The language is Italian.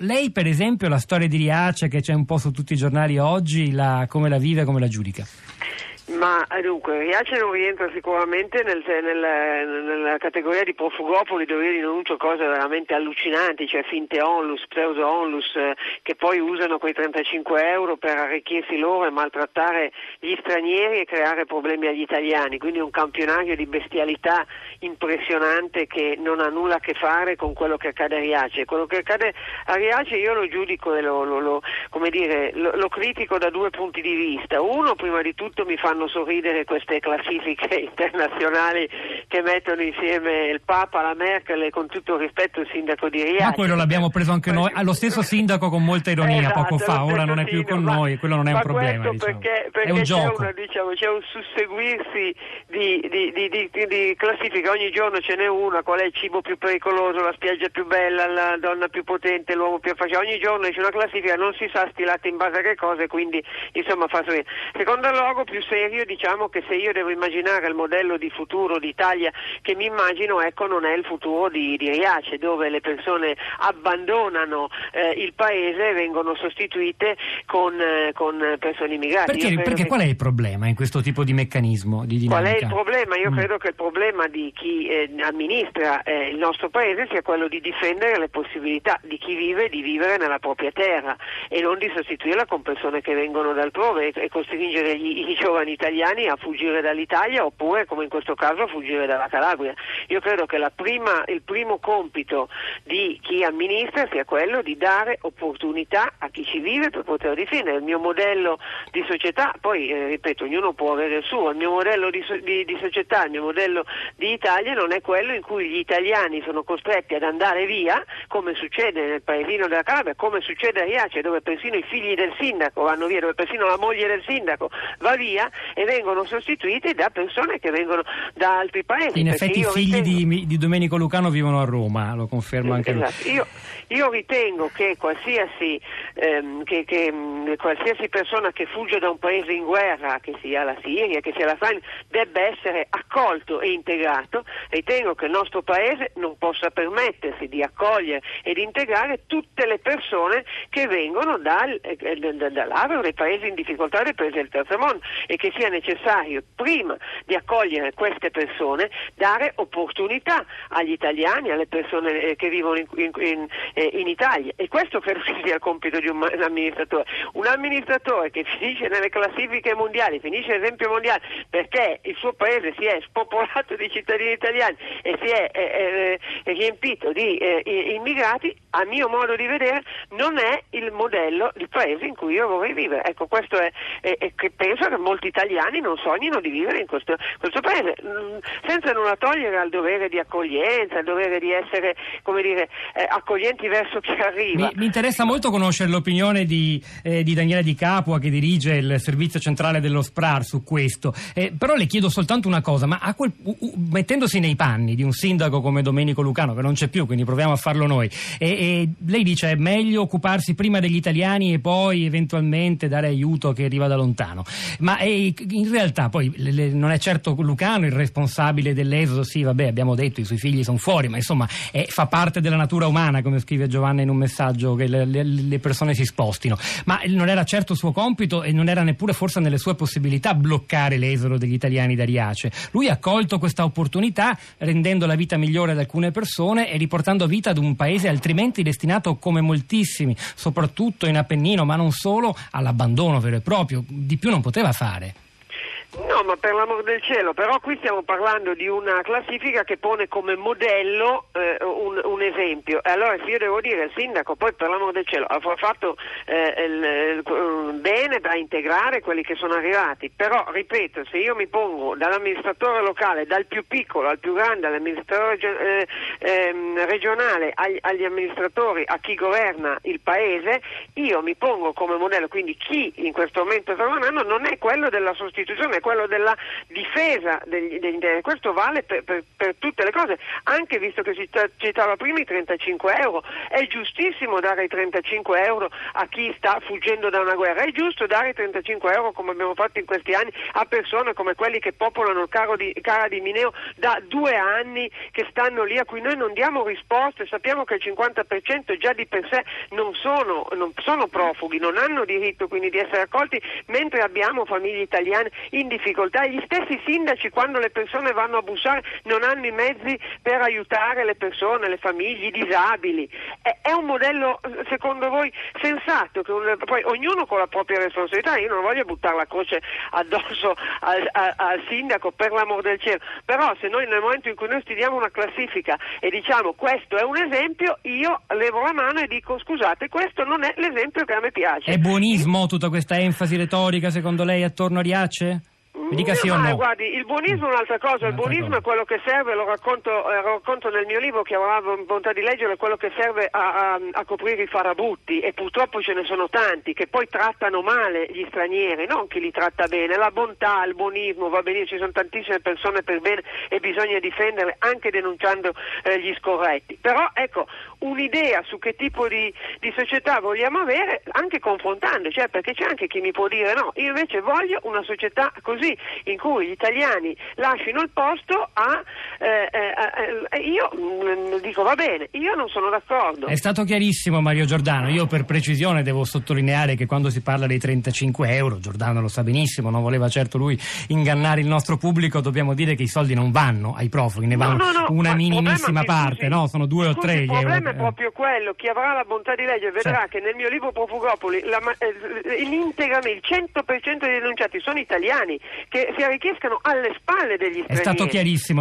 lei per esempio la storia di Riace che c'è un po' su tutti i giornali oggi, la, come la vive, come la giudica? Ma dunque, Riace non rientra sicuramente nel, nel, nella categoria di profugopoli dove io denuncio cose veramente allucinanti, cioè finte onlus, pseudo onlus, eh, che poi usano quei 35 euro per arricchirsi loro e maltrattare gli stranieri e creare problemi agli italiani, quindi un campionario di bestialità impressionante che non ha nulla a che fare con quello che accade a Riace. Quello che accade a Riace io lo giudico e lo, lo, lo, dire, lo critico da due punti di vista. Uno, prima di tutto, mi fanno fanno sorridere queste classifiche internazionali che mettono insieme il Papa, la Merkel e con tutto il rispetto il sindaco di Riace. Ma quello l'abbiamo preso anche noi, ah, lo stesso sindaco con molta ironia esatto, poco fa, ora non è più con ma, noi, quello non è un problema. Diciamo. Perché, perché è un gioco. Una, diciamo, c'è un susseguirsi di, di, di, di, classifiche, ogni giorno ce n'è una, qual è il cibo più pericoloso, la spiaggia più bella, la donna più potente, l'uomo più affascinante, ogni giorno c'è una classifica, non si sa stilata in base a che cosa, quindi insomma fa sorridere. Secondo luogo più serio serio diciamo che se io devo immaginare il modello di futuro d'Italia che mi immagino, ecco non è il futuro di, di Riace dove le persone abbandonano eh, il paese e vengono sostituite con, eh, con persone immigrate. Perché, perché che... qual è il problema in questo tipo di meccanismo, di? Qual è il problema? Io mm. credo che il problema di chi eh, amministra eh, il nostro paese sia quello di difendere le possibilità di chi vive di vivere nella propria terra e non di sostituirla con persone che vengono dal prove e, e costringere gli, i giovani italiani a fuggire dall'Italia oppure, come in questo caso, a fuggire dalla Calabria. Io credo che prima, il primo compito di chi amministra sia quello di dare opportunità a chi ci vive per poter difendere. Il mio modello di società, poi eh, ripeto, ognuno può avere il suo, il mio modello di, di, di società, il mio modello di Italia non è quello in cui gli italiani sono costretti ad andare via, come succede nel paesino della Calabria, come succede a Riace, dove persino i figli del sindaco vanno via, dove persino la moglie del sindaco va via e vengono sostituiti da persone che vengono da altri paesi. In effetti i figli ritengo... di, di, Domenico Lucano vivono a Roma, lo confermo anche esatto. io. Io ritengo che qualsiasi, ehm, che, che, mh, qualsiasi, persona che fugge da un paese in guerra, che sia la Siria, che sia la Francia, debba essere accolto e integrato. Ritengo che il nostro paese non possa permettersi di accogliere ed integrare tutte le persone che vengono dal, eh, dall'Avro, dai paesi in difficoltà, dai paesi del terzo mondo e che sia necessario, prima di accogliere queste persone, dare opportunità agli italiani, alle persone eh, che vivono in, in, in, eh, Italia. E questo credo che sia il compito di un, un, amministratore. Un amministratore che finisce nelle classifiche mondiali, finisce l'esempio mondiale perché il suo paese si è spopolato di cittadini italiani e si è eh, eh, riempito di eh, immigrati, a mio modo di vedere non è il modello di paese in cui io vorrei vivere. Ecco, questo è, è che penso che molti italiani non sognino di vivere in questo, questo paese, mm, senza nulla togliere al dovere di accoglienza, al dovere di essere, come dire, eh, accoglienti verso chi arriva. Mi, mi, interessa molto conoscere l'opinione di, eh, di, Daniele Di Capua che dirige il servizio centrale dello SPRAR su questo, eh, però le chiedo soltanto una cosa, ma quel, uh, mettendosi nei panni di un sindaco come Domenico Lucano, che non c'è più, quindi proviamo a farlo noi, e, lei dice è meglio occuparsi prima degli italiani e poi eventualmente dare aiuto che arriva da lontano, ma in realtà poi le, non è certo Lucano il responsabile dell'esodo, sì vabbè abbiamo detto i suoi figli sono fuori, ma insomma è, fa parte della natura umana come scrive Giovanna in un messaggio che le, le, le, persone si spostino, ma non era certo suo compito e non era neppure forse nelle sue possibilità bloccare l'esodo degli italiani da Riace. Lui ha colto questa opportunità rendendo la vita migliore ad alcune persone e riportando vita ad un paese altrimenti destinato come moltissimi, soprattutto in Appennino, ma non solo, all'abbandono vero e proprio. Di più non poteva fare. No, ma per l'amor del cielo, però qui stiamo parlando di una classifica che pone come modello eh, un, un, esempio. Allora se io devo dire il sindaco, poi per l'amor del cielo, ha fatto eh, il, il, bene da integrare quelli che sono arrivati, però ripeto, se io mi pongo dall'amministratore locale, dal più piccolo al più grande, all'amministratore eh, ehm, regionale, agli, agli amministratori, a chi governa il paese, io mi pongo come modello, quindi chi in questo momento sta governando non è quello della sostituzione, quello della difesa degli, degli interni. Questo vale per, per, per, tutte le cose, anche visto che si citava prima i 35 euro. È giustissimo dare i 35 euro a chi sta fuggendo da una guerra, è giusto dare i 35 euro come abbiamo fatto in questi anni a persone come quelli che popolano il di, Cara di Mineo da due anni, che stanno lì a cui noi non diamo risposte, sappiamo che il 50% già di per sé non sono, non sono profughi, non hanno diritto quindi di essere accolti, mentre abbiamo famiglie italiane in difficoltà e gli stessi sindaci quando le persone vanno a bussare non hanno i mezzi per aiutare le persone, le famiglie, i disabili. È, un modello secondo voi sensato, poi ognuno con la propria responsabilità, io non voglio buttare la croce addosso al, al, al sindaco per l'amor del cielo, però se noi nel momento in cui noi studiamo una classifica e diciamo questo è un esempio, io levo la mano e dico scusate, questo non è l'esempio che a me piace. È buonismo tutta questa enfasi retorica secondo lei attorno a Riace? Mi dica sì o no. Guardi, il buonismo è un'altra cosa, il buonismo è quello che serve, lo racconto, eh, lo racconto, nel mio libro che avevo volontà di leggere, è quello che serve a, a, a, coprire i farabutti e purtroppo ce ne sono tanti che poi trattano male gli stranieri, non chi li tratta bene. La bontà, il buonismo, va bene, ci sono tantissime persone per bene e bisogna difenderle anche denunciando eh, gli scorretti. Però ecco, un'idea su che tipo di, di società vogliamo avere, anche confrontando, cioè perché c'è anche chi mi può dire no, io invece voglio una società così in cui gli italiani lasciano il posto a... Eh, eh, eh, io mh, mm, dico va bene, io non sono d'accordo. È stato chiarissimo Mario Giordano, io per precisione devo sottolineare che quando si parla dei 35 euro, Giordano lo sa benissimo, non voleva certo lui ingannare il nostro pubblico, dobbiamo dire che i soldi non vanno ai profughi, ne vanno no, no, no, una minimissima parte, no? sono due o tre gli euro. Il problema è proprio quello, chi avrà la bontà di legge vedrà sì. che nel mio libro Profugopoli la, eh, il 100% dei denunciati sono italiani che si arricchiscano alle spalle degli stranieri. È stato chiarissimo.